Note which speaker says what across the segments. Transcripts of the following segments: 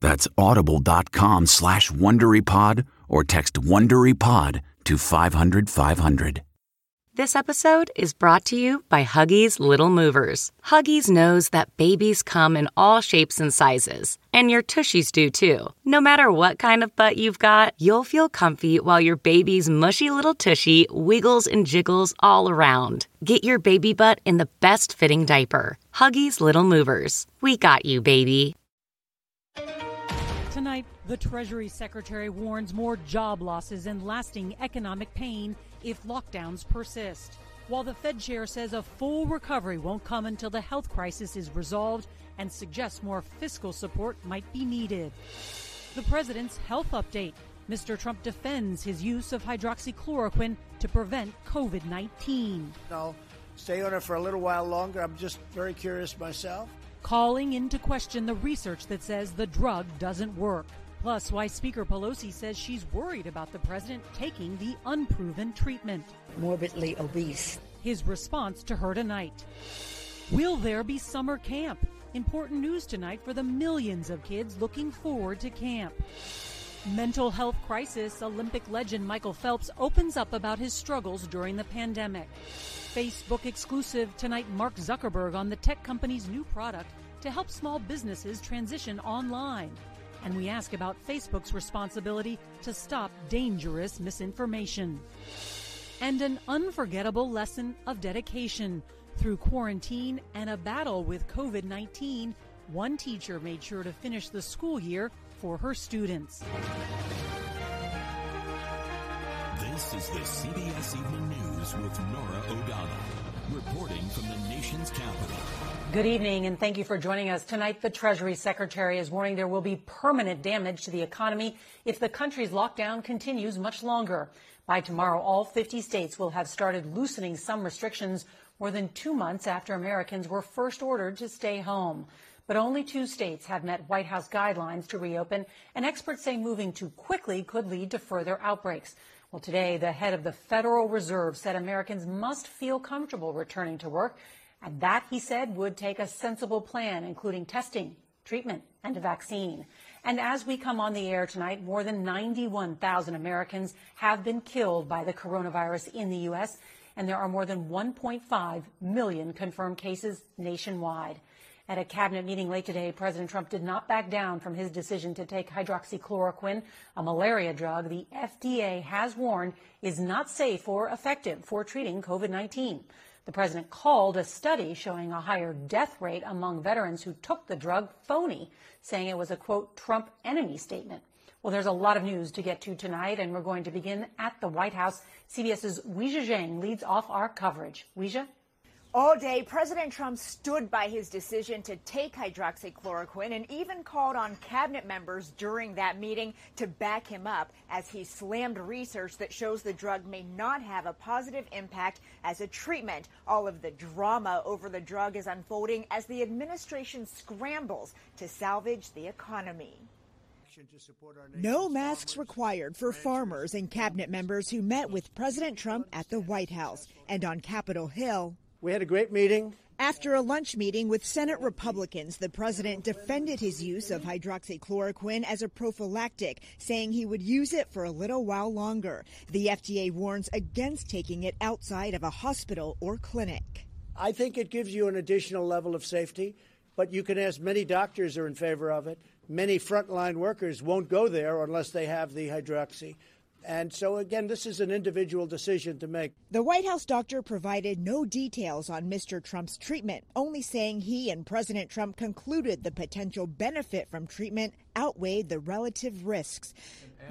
Speaker 1: That's audible.com slash WonderyPod or text WonderyPod to 500 500.
Speaker 2: This episode is brought to you by Huggies Little Movers. Huggies knows that babies come in all shapes and sizes, and your tushies do too. No matter what kind of butt you've got, you'll feel comfy while your baby's mushy little tushy wiggles and jiggles all around. Get your baby butt in the best fitting diaper. Huggies Little Movers. We got you, baby.
Speaker 3: Tonight, the Treasury Secretary warns more job losses and lasting economic pain if lockdowns persist. While the Fed chair says a full recovery won't come until the health crisis is resolved and suggests more fiscal support might be needed. The president's health update. Mr. Trump defends his use of hydroxychloroquine to prevent COVID 19.
Speaker 4: I'll stay on it for a little while longer. I'm just very curious myself
Speaker 3: calling into question the research that says the drug doesn't work. Plus, why Speaker Pelosi says she's worried about the president taking the unproven treatment.
Speaker 5: Morbidly obese.
Speaker 3: His response to her tonight. Will there be summer camp? Important news tonight for the millions of kids looking forward to camp. Mental health crisis, Olympic legend Michael Phelps opens up about his struggles during the pandemic. Facebook exclusive tonight, Mark Zuckerberg on the tech company's new product to help small businesses transition online. And we ask about Facebook's responsibility to stop dangerous misinformation. And an unforgettable lesson of dedication. Through quarantine and a battle with COVID 19, one teacher made sure to finish the school year for her students.
Speaker 6: This is the CBS Evening News with Norah O'Donnell, reporting from the nation's capital.
Speaker 7: Good evening, and thank you for joining us. Tonight, the Treasury Secretary is warning there will be permanent damage to the economy if the country's lockdown continues much longer. By tomorrow, all 50 states will have started loosening some restrictions more than two months after Americans were first ordered to stay home. But only two states have met White House guidelines to reopen, and experts say moving too quickly could lead to further outbreaks. Well, today, the head of the Federal Reserve said Americans must feel comfortable returning to work, and that, he said, would take a sensible plan, including testing, treatment, and a vaccine. And as we come on the air tonight, more than 91,000 Americans have been killed by the coronavirus in the U.S., and there are more than 1.5 million confirmed cases nationwide. At a cabinet meeting late today, President Trump did not back down from his decision to take hydroxychloroquine, a malaria drug the FDA has warned is not safe or effective for treating COVID-19. The president called a study showing a higher death rate among veterans who took the drug phony, saying it was a quote Trump enemy statement. Well, there's a lot of news to get to tonight, and we're going to begin at the White House. CBS's Weijia Jiang leads off our coverage. Weijia?
Speaker 8: All day, President Trump stood by his decision to take hydroxychloroquine and even called on cabinet members during that meeting to back him up as he slammed research that shows the drug may not have a positive impact as a treatment. All of the drama over the drug is unfolding as the administration scrambles to salvage the economy.
Speaker 9: No masks required for farmers and cabinet members who met with President Trump at the White House and on Capitol Hill.
Speaker 4: We had a great meeting.
Speaker 9: After a lunch meeting with Senate Republicans, the president defended his use of hydroxychloroquine as a prophylactic, saying he would use it for a little while longer. The FDA warns against taking it outside of a hospital or clinic.
Speaker 4: I think it gives you an additional level of safety, but you can ask many doctors are in favor of it. Many frontline workers won't go there unless they have the hydroxy. And so, again, this is an individual decision to make.
Speaker 9: The White House doctor provided no details on Mr. Trump's treatment, only saying he and President Trump concluded the potential benefit from treatment outweighed the relative risks.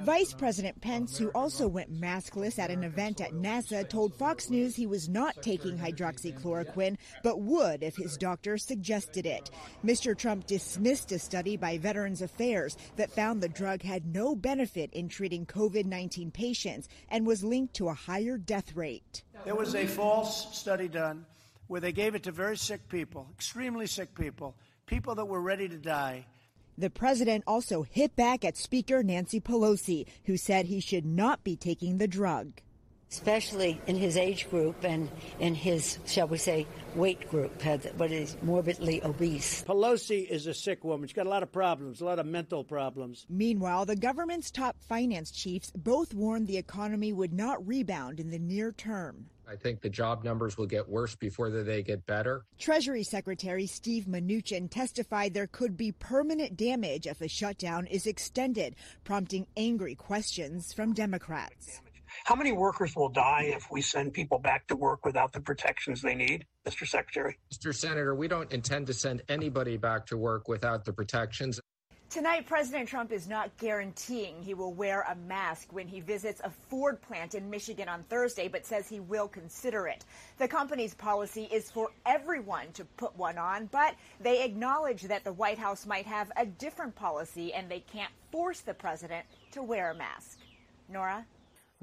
Speaker 9: Vice President Pence, who also went maskless at an event at NASA, told Fox News he was not taking hydroxychloroquine, but would if his doctor suggested it. Mr. Trump dismissed a study by Veterans Affairs that found the drug had no benefit in treating COVID 19 patients and was linked to a higher death rate.
Speaker 4: There was a false study done where they gave it to very sick people, extremely sick people, people that were ready to die.
Speaker 9: The president also hit back at Speaker Nancy Pelosi, who said he should not be taking the drug.
Speaker 5: Especially in his age group and in his, shall we say, weight group, uh, but is morbidly obese.
Speaker 4: Pelosi is a sick woman. She's got a lot of problems, a lot of mental problems.
Speaker 9: Meanwhile, the government's top finance chiefs both warned the economy would not rebound in the near term.
Speaker 10: I think the job numbers will get worse before they get better.
Speaker 9: Treasury Secretary Steve Mnuchin testified there could be permanent damage if the shutdown is extended, prompting angry questions from Democrats.
Speaker 11: How many workers will die if we send people back to work without the protections they need, Mr. Secretary?
Speaker 10: Mr. Senator, we don't intend to send anybody back to work without the protections.
Speaker 8: Tonight, President Trump is not guaranteeing he will wear a mask when he visits a Ford plant in Michigan on Thursday, but says he will consider it. The company's policy is for everyone to put one on, but they acknowledge that the White House might have a different policy and they can't force the president to wear a mask. Norah?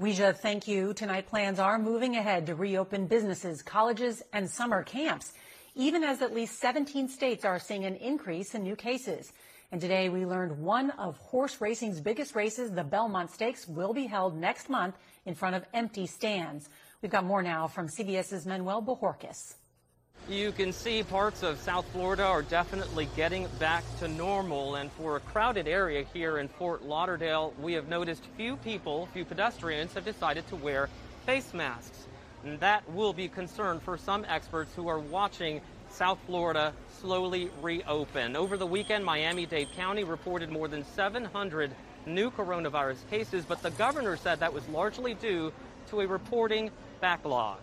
Speaker 7: Weijia, thank you. Tonight, plans are moving ahead to reopen businesses, colleges, and summer camps, even as at least 17 states are seeing an increase in new cases. And today we learned one of horse racing's biggest races, the Belmont Stakes, will be held next month in front of empty stands. We've got more now from CBS's Manuel Bojorquez.
Speaker 12: You can see parts of South Florida are definitely getting back to normal. And for a crowded area here in Fort Lauderdale, we have noticed few people, few pedestrians have decided to wear face masks. And that will be concern for some experts who are watching South Florida slowly reopen. Over the weekend, Miami Dade County reported more than 700 new coronavirus cases, but the governor said that was largely due to a reporting backlog.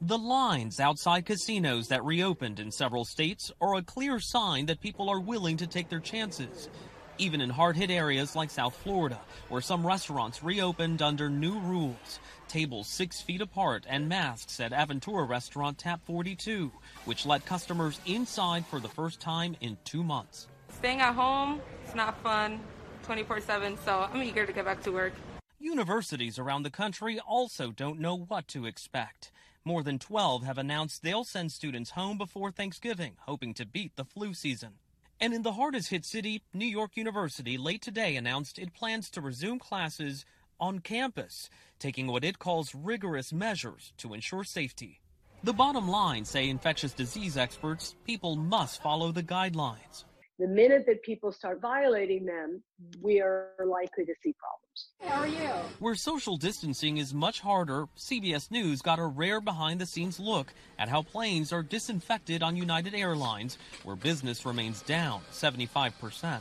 Speaker 13: The lines outside casinos that reopened in several states are a clear sign that people are willing to take their chances. Even in hard hit areas like South Florida, where some restaurants reopened under new rules tables six feet apart, and masks at Aventura restaurant Tap 42, which let customers inside for the first time in two months.
Speaker 14: Staying at home, it's not fun 24 7, so I'm eager to get back to work.
Speaker 13: Universities around the country also don't know what to expect. More than 12 have announced they'll send students home before Thanksgiving, hoping to beat the flu season. And in the hardest hit city, New York University late today announced it plans to resume classes on campus, taking what it calls rigorous measures to ensure safety. The bottom line, say infectious disease experts, people must follow the guidelines.
Speaker 15: The minute that people start violating them, we are likely to see problems.
Speaker 14: How are you?
Speaker 13: Where social distancing is much harder, CBS News got a rare behind the scenes look at how planes are disinfected on United Airlines, where business remains down 75%.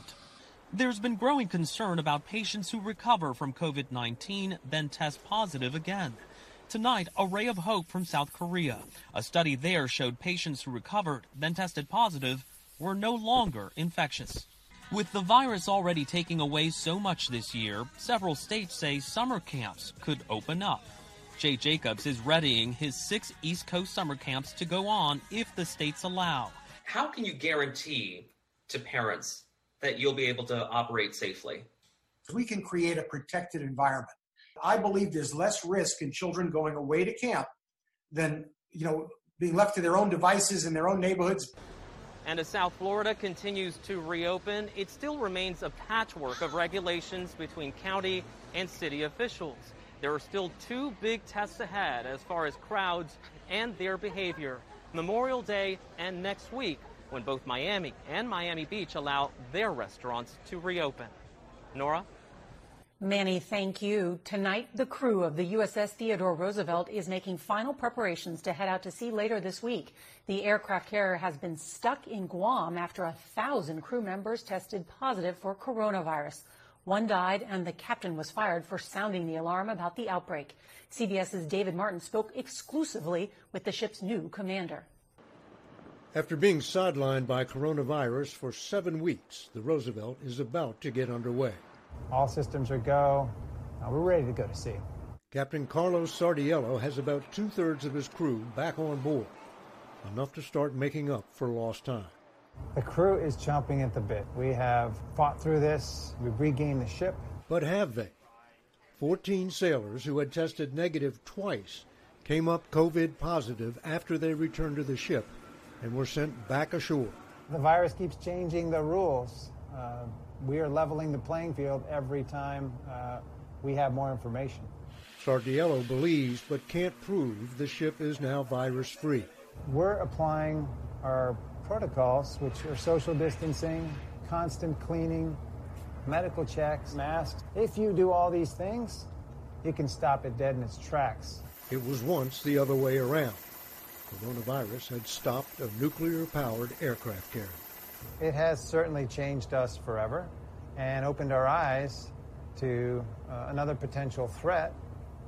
Speaker 13: There's been growing concern about patients who recover from COVID 19 then test positive again. Tonight, a ray of hope from South Korea. A study there showed patients who recovered then tested positive were no longer infectious. With the virus already taking away so much this year, several states say summer camps could open up. Jay Jacobs is readying his six East Coast summer camps to go on if the states allow.
Speaker 16: How can you guarantee to parents that you'll be able to operate safely?
Speaker 17: We can create a protected environment. I believe there's less risk in children going away to camp than, you know, being left to their own devices in their own neighborhoods.
Speaker 12: And as South Florida continues to reopen, it still remains a patchwork of regulations between county and city officials. There are still two big tests ahead as far as crowds and their behavior Memorial Day and next week, when both Miami and Miami Beach allow their restaurants to reopen. Norah?
Speaker 7: Manny, thank you. Tonight, the crew of the USS Theodore Roosevelt is making final preparations to head out to sea later this week. The aircraft carrier has been stuck in Guam after a thousand crew members tested positive for coronavirus. One died, and the captain was fired for sounding the alarm about the outbreak. CBS's David Martin spoke exclusively with the ship's new commander.
Speaker 18: After being sidelined by coronavirus for seven weeks, the Roosevelt is about to get underway.
Speaker 19: All systems are go. Uh, we're ready to go to sea.
Speaker 18: Captain Carlos Sardiello has about two thirds of his crew back on board, enough to start making up for lost time.
Speaker 19: The crew is chomping at the bit. We have fought through this, we've regained the ship.
Speaker 18: But have they? 14 sailors who had tested negative twice came up COVID positive after they returned to the ship and were sent back ashore.
Speaker 19: The virus keeps changing the rules. Uh, we are leveling the playing field every time uh, we have more information.
Speaker 18: Sardiello believes but can't prove the ship is now virus free.
Speaker 19: We're applying our protocols, which are social distancing, constant cleaning, medical checks, masks. If you do all these things, you can stop it dead in its tracks.
Speaker 18: It was once the other way around. Coronavirus had stopped a nuclear powered aircraft carrier.
Speaker 19: It has certainly changed us forever and opened our eyes to uh, another potential threat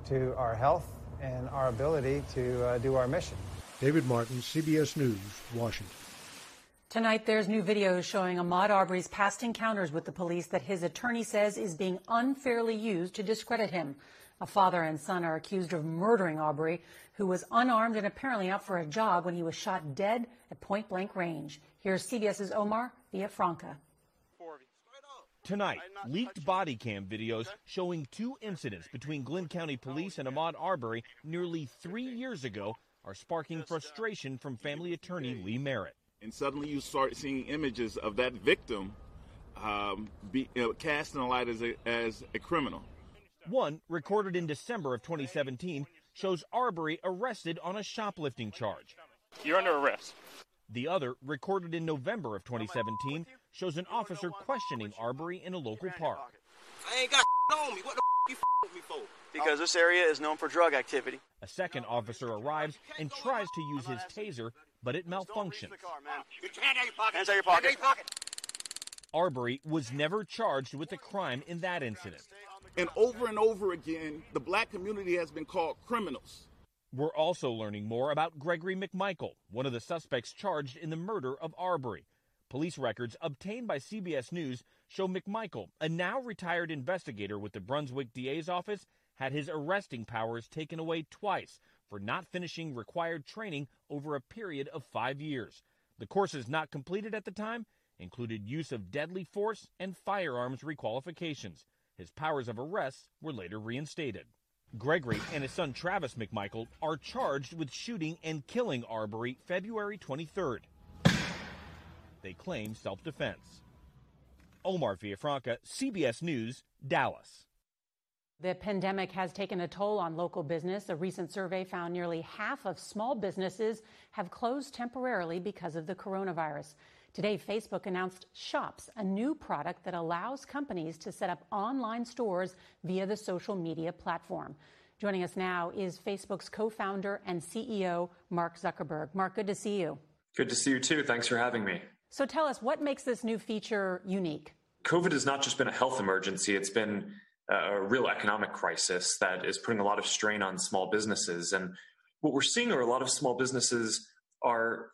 Speaker 19: to our health and our ability to uh, do our mission.
Speaker 18: David Martin, CBS News, Washington.
Speaker 7: Tonight, there's new videos showing Ahmaud Arbery's past encounters with the police that his attorney says is being unfairly used to discredit him. A father and son are accused of murdering Arbery, who was unarmed and apparently out for a jog when he was shot dead at point blank range. Here's CBS's Omar Villafranca.
Speaker 20: Tonight, leaked body cam videos showing two incidents between Glynn County Police and Ahmaud Arbery nearly three years ago are sparking frustration from family attorney Lee Merritt
Speaker 21: and suddenly you start seeing images of that victim um, be you know, cast in a light as a, as a criminal.
Speaker 20: One, recorded in December of 2017, shows Arbery arrested on a shoplifting charge.
Speaker 22: You're under arrest.
Speaker 20: The other, recorded in November of 2017, shows an officer questioning Arbery in a local park.
Speaker 23: I ain't got on me. What the you with me for?
Speaker 22: Because this area is known for drug activity.
Speaker 20: A second officer arrives and tries to use his taser but it malfunctions.
Speaker 22: Hands out your pocket.
Speaker 20: Arbery was never charged with a crime in that incident.
Speaker 21: And over and over again, the black community has been called criminals.
Speaker 20: We're also learning more about Gregory McMichael, one of the suspects charged in the murder of Arbery. Police records obtained by CBS News show McMichael, a now retired investigator with the Brunswick DA's office, had his arresting powers taken away twice for not finishing required training over a period of five years. The courses not completed at the time included use of deadly force and firearms requalifications. His powers of arrest were later reinstated. Gregory and his son Travis McMichael are charged with shooting and killing Arbery February 23rd. They claim self defense. Omar Villafranca, CBS News, Dallas.
Speaker 7: The pandemic has taken a toll on local business. A recent survey found nearly half of small businesses have closed temporarily because of the coronavirus. Today, Facebook announced Shops, a new product that allows companies to set up online stores via the social media platform. Joining us now is Facebook's co founder and CEO, Mark Zuckerberg. Mark, good to see you.
Speaker 24: Good to see you too. Thanks for having me.
Speaker 7: So tell us, what makes this new feature unique?
Speaker 24: COVID has not just been a health emergency, it's been a real economic crisis that is putting a lot of strain on small businesses. And what we're seeing are a lot of small businesses are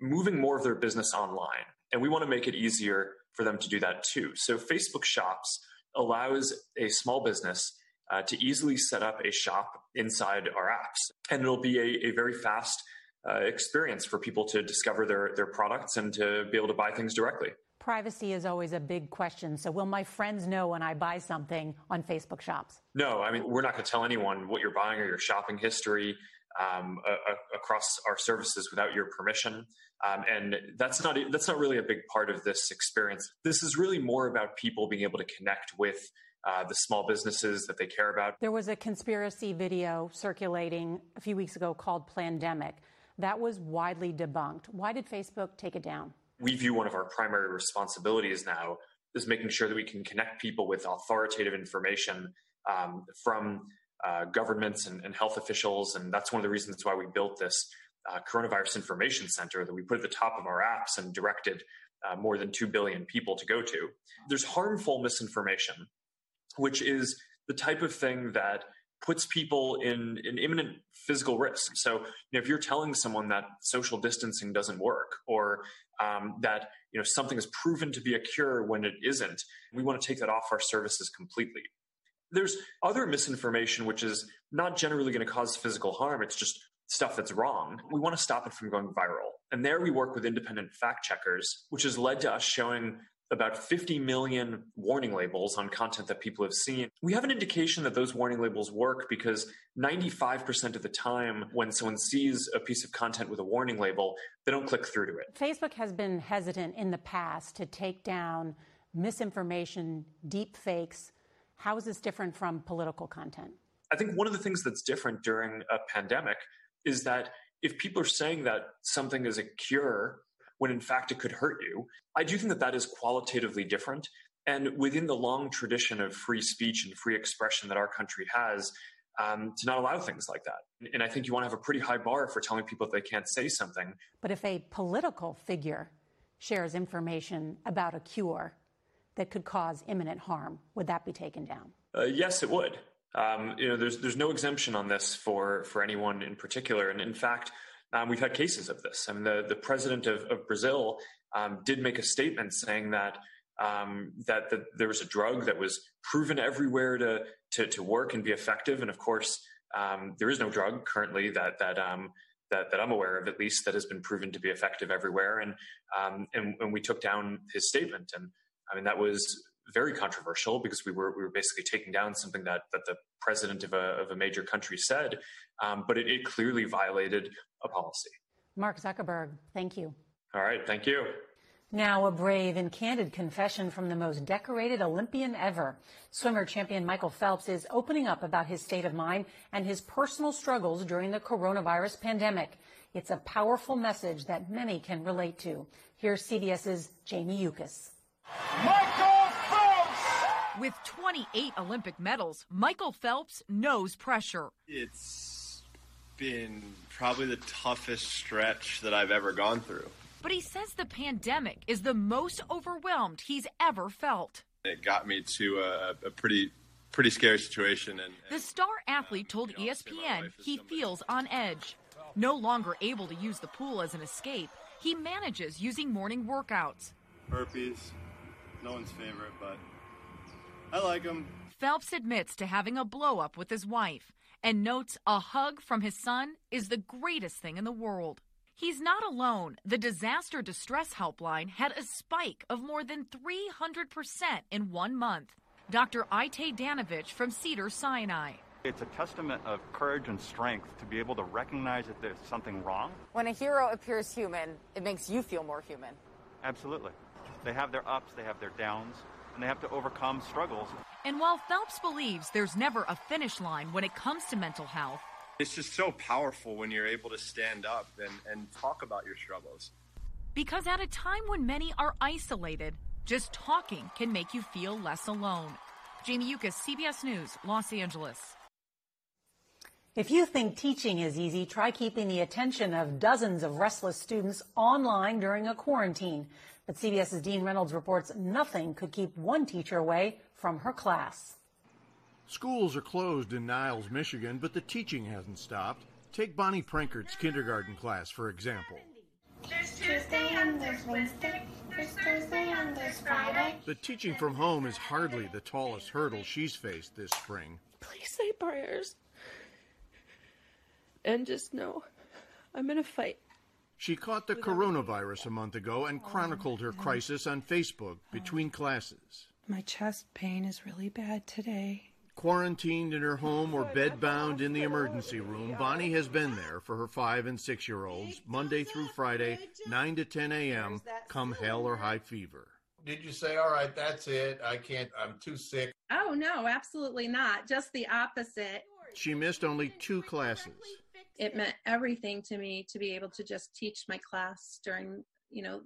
Speaker 24: moving more of their business online. And we want to make it easier for them to do that too. So Facebook Shops allows a small business uh, to easily set up a shop inside our apps. And it'll be a, a very fast uh, experience for people to discover their, their products and to be able to buy things directly.
Speaker 7: Privacy is always a big question. So, will my friends know when I buy something on Facebook Shops?
Speaker 24: No, I mean, we're not going to tell anyone what you're buying or your shopping history um, a, across our services without your permission. Um, and that's not that's not really a big part of this experience. This is really more about people being able to connect with uh, the small businesses that they care about.
Speaker 7: There was a conspiracy video circulating a few weeks ago called Plandemic. That was widely debunked. Why did Facebook take it down?
Speaker 24: We view one of our primary responsibilities now is making sure that we can connect people with authoritative information um, from uh, governments and, and, health officials. And that's one of the reasons why we built this uh, coronavirus information center that we put at the top of our apps and directed uh, more than 2 billion people to go to. There's harmful misinformation, which is the type of thing that puts people in, in imminent physical risk. So, you know, if you're telling someone that social distancing doesn't work or um, that you know something is proven to be a cure when it isn't, we want to take that off our services completely. There's other misinformation which is not generally going to cause physical harm. It's just stuff that's wrong. We want to stop it from going viral. And there we work with independent fact checkers, which has led to us showing about 50 million warning labels on content that people have seen. We have an indication that those warning labels work because 95% of the time when someone sees a piece of content with a warning label, they don't click through to it.
Speaker 7: Facebook has been hesitant in the past to take down misinformation, deep fakes. How is this different from political content?
Speaker 24: I think one of the things that's different during a pandemic is that if people are saying that something is a cure when in fact it could hurt you. I do think that that is qualitatively different. And within the long tradition of free speech and free expression that our country has, um, to not allow things like that. And I think you want to have a pretty high bar for telling people that they can't say something.
Speaker 7: But if a political figure shares information about a cure that could cause imminent harm, would that be taken down?
Speaker 24: Uh, yes, it would. Um, you know, there's there's no exemption on this for for anyone in particular, and in fact, um, we've had cases of this. I mean, the, the president of, of Brazil um, did make a statement saying that, um, that that there was a drug that was proven everywhere to to, to work and be effective, and of course, um, there is no drug currently that that um, that, that I'm aware of, at least, that has been proven to be effective everywhere. And, and and we took down his statement, and I mean that was very controversial because we were we were basically taking down something that that the president of a of a major country said, um, but it, it clearly violated a policy.
Speaker 7: Mark Zuckerberg, thank you.
Speaker 24: All right, thank you.
Speaker 7: Now, a brave and candid confession from the most decorated Olympian ever. Swimmer champion Michael Phelps is opening up about his state of mind and his personal struggles during the coronavirus pandemic. It's a powerful message that many can relate to. Here's CBS's Jamie Yuccas.
Speaker 25: Michael Phelps! With 28 Olympic medals, Michael Phelps knows pressure.
Speaker 26: It's been probably the toughest stretch that I've ever gone through.
Speaker 25: But he says the pandemic is the most overwhelmed he's ever felt.
Speaker 26: It got me to a, a pretty pretty scary situation and, and
Speaker 25: the star athlete told ESPN he feels on edge. No longer able to use the pool as an escape, he manages using morning workouts.
Speaker 26: Burpees, no one's favorite, but I like him.
Speaker 25: Phelps admits to having a blow up with his wife and notes a hug from his son is the greatest thing in the world. He's not alone. The Disaster Distress Helpline had a spike of more than 300% in one month. Dr. Itai Danovitch from Cedars-Sinai.
Speaker 27: It's a testament of courage and strength to be able to recognize that there's something wrong.
Speaker 28: When a hero appears human, it makes you feel more human.
Speaker 27: Absolutely. They have their ups, they have their downs, and they have to overcome struggles.
Speaker 25: And while Phelps believes there's never a finish line when it comes to mental health,
Speaker 26: it's just so powerful when you're able to stand up and, and talk about your struggles.
Speaker 25: Because at a time when many are isolated, just talking can make you feel less alone. Jamie Yuccas, CBS News, Los Angeles.
Speaker 7: If you think teaching is easy, try keeping the attention of dozens of restless students online during a quarantine. But CBS's Dean Reynolds reports nothing could keep one teacher away from her class.
Speaker 29: Schools are closed in Niles, Michigan, but the teaching hasn't stopped. Take Bonnie Prankert's kindergarten class, for example.
Speaker 30: Tuesday and there's Wednesday, there's Thursday and there's Friday.
Speaker 29: But teaching from home is hardly the tallest hurdle she's faced this spring.
Speaker 31: Please say prayers. And just know I'm in a fight.
Speaker 29: She caught the coronavirus a month ago and oh, chronicled her crisis on Facebook oh. between classes.
Speaker 32: My chest pain is really bad today.
Speaker 29: Quarantined in her home or bedbound in the emergency room, Bonnie has been there for her five and six year olds Monday through Friday, 9 to 10 a.m., come hell or high fever.
Speaker 33: Did you say, all right, that's it? I can't, I'm too sick.
Speaker 34: Oh, no, absolutely not. Just the opposite.
Speaker 29: She missed only two classes.
Speaker 34: It meant everything to me to be able to just teach my class during, you know,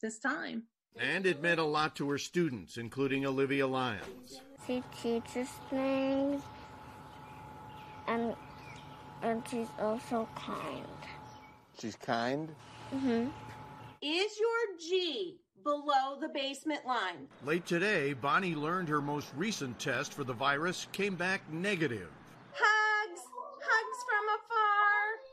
Speaker 34: this time.
Speaker 29: And it meant a lot to her students, including Olivia Lyons.
Speaker 30: She teaches things, and and she's also kind.
Speaker 33: She's kind.
Speaker 30: Mm-hmm.
Speaker 35: Is your G below the basement line?
Speaker 29: Late today, Bonnie learned her most recent test for the virus came back negative.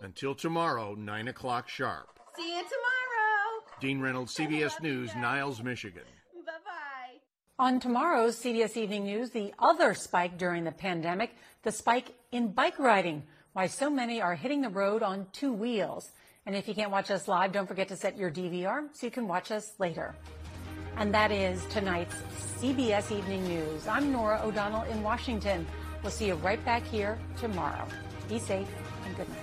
Speaker 29: Until tomorrow, 9 o'clock sharp.
Speaker 35: See you tomorrow.
Speaker 29: Dean Reynolds, CBS News, Niles, Michigan.
Speaker 35: Bye bye.
Speaker 7: On tomorrow's CBS Evening News, the other spike during the pandemic, the spike in bike riding, why so many are hitting the road on two wheels. And if you can't watch us live, don't forget to set your DVR so you can watch us later. And that is tonight's CBS Evening News. I'm Norah O'Donnell in Washington. We'll see you right back here tomorrow. Be safe and good night.